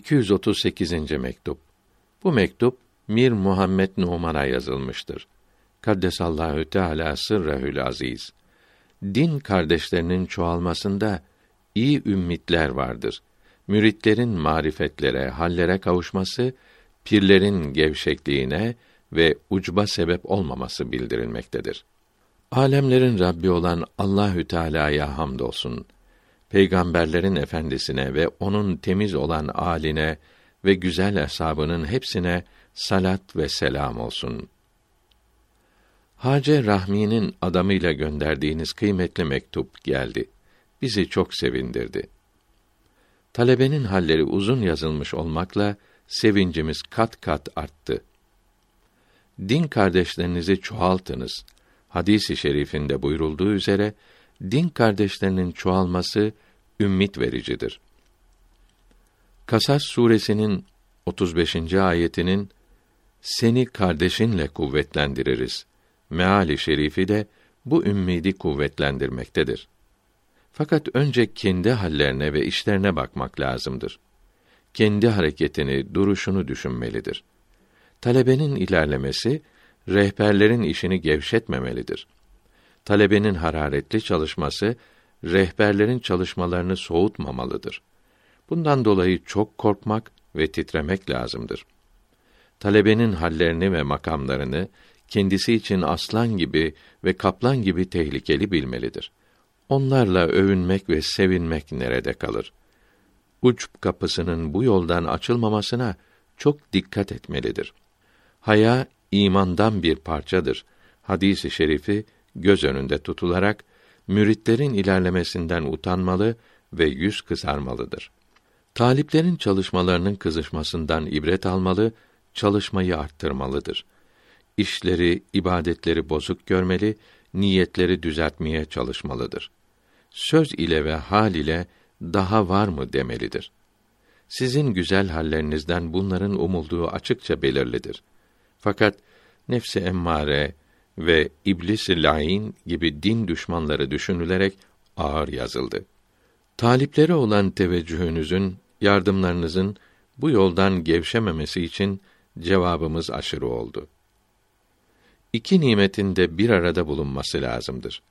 238. mektup. Bu mektup Mir Muhammed Numan'a yazılmıştır. Kaddesallahu Teala sırrehül aziz. Din kardeşlerinin çoğalmasında iyi ümmitler vardır. Müritlerin marifetlere, hallere kavuşması, pirlerin gevşekliğine ve ucba sebep olmaması bildirilmektedir. Alemlerin Rabbi olan Allahü Teala'ya hamdolsun. Peygamberlerin efendisine ve onun temiz olan aline ve güzel hesabının hepsine salat ve selam olsun. Hace Rahmi'nin adamıyla gönderdiğiniz kıymetli mektup geldi. Bizi çok sevindirdi. Talebenin halleri uzun yazılmış olmakla sevincimiz kat kat arttı. Din kardeşlerinizi çoğaltınız. Hadisi şerifinde buyurulduğu üzere din kardeşlerinin çoğalması ümmit vericidir. Kasas suresinin 35. ayetinin seni kardeşinle kuvvetlendiririz. Meali şerifi de bu ümmidi kuvvetlendirmektedir. Fakat önce kendi hallerine ve işlerine bakmak lazımdır. Kendi hareketini, duruşunu düşünmelidir. Talebenin ilerlemesi rehberlerin işini gevşetmemelidir. Talebenin hararetli çalışması rehberlerin çalışmalarını soğutmamalıdır. Bundan dolayı çok korkmak ve titremek lazımdır. Talebenin hallerini ve makamlarını kendisi için aslan gibi ve kaplan gibi tehlikeli bilmelidir. Onlarla övünmek ve sevinmek nerede kalır? Uç kapısının bu yoldan açılmamasına çok dikkat etmelidir. Haya imandan bir parçadır. Hadisi şerifi göz önünde tutularak müritlerin ilerlemesinden utanmalı ve yüz kızarmalıdır. Taliplerin çalışmalarının kızışmasından ibret almalı, çalışmayı arttırmalıdır. İşleri, ibadetleri bozuk görmeli, niyetleri düzeltmeye çalışmalıdır. Söz ile ve hal ile daha var mı demelidir. Sizin güzel hallerinizden bunların umulduğu açıkça belirlidir. Fakat nefsi emmare ve iblis-i lain gibi din düşmanları düşünülerek ağır yazıldı. Talipleri olan teveccühünüzün, yardımlarınızın bu yoldan gevşememesi için cevabımız aşırı oldu. İki nimetin de bir arada bulunması lazımdır.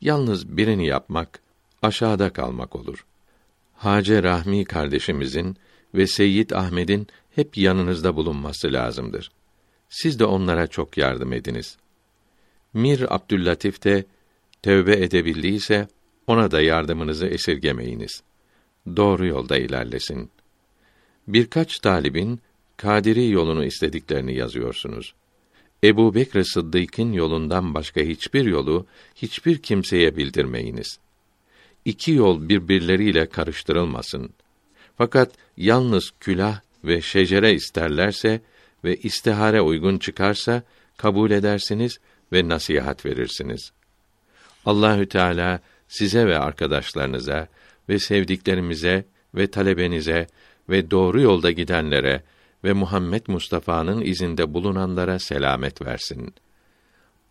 Yalnız birini yapmak aşağıda kalmak olur. Hace Rahmi kardeşimizin ve Seyyid Ahmed'in hep yanınızda bulunması lazımdır. Siz de onlara çok yardım ediniz. Mir Abdüllatif de tövbe edebildiyse ona da yardımınızı esirgemeyiniz. Doğru yolda ilerlesin. Birkaç talibin Kadiri yolunu istediklerini yazıyorsunuz. Ebu Bekr Sıddık'ın yolundan başka hiçbir yolu hiçbir kimseye bildirmeyiniz. İki yol birbirleriyle karıştırılmasın. Fakat yalnız külah ve şecere isterlerse ve istihare uygun çıkarsa kabul edersiniz ve nasihat verirsiniz. Allahü Teala size ve arkadaşlarınıza ve sevdiklerimize ve talebenize ve doğru yolda gidenlere ve Muhammed Mustafa'nın izinde bulunanlara selamet versin.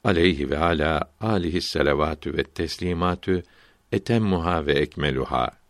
Aleyhi ve ala alihi selavatü ve teslimatü etemmuha ve ekmeluha.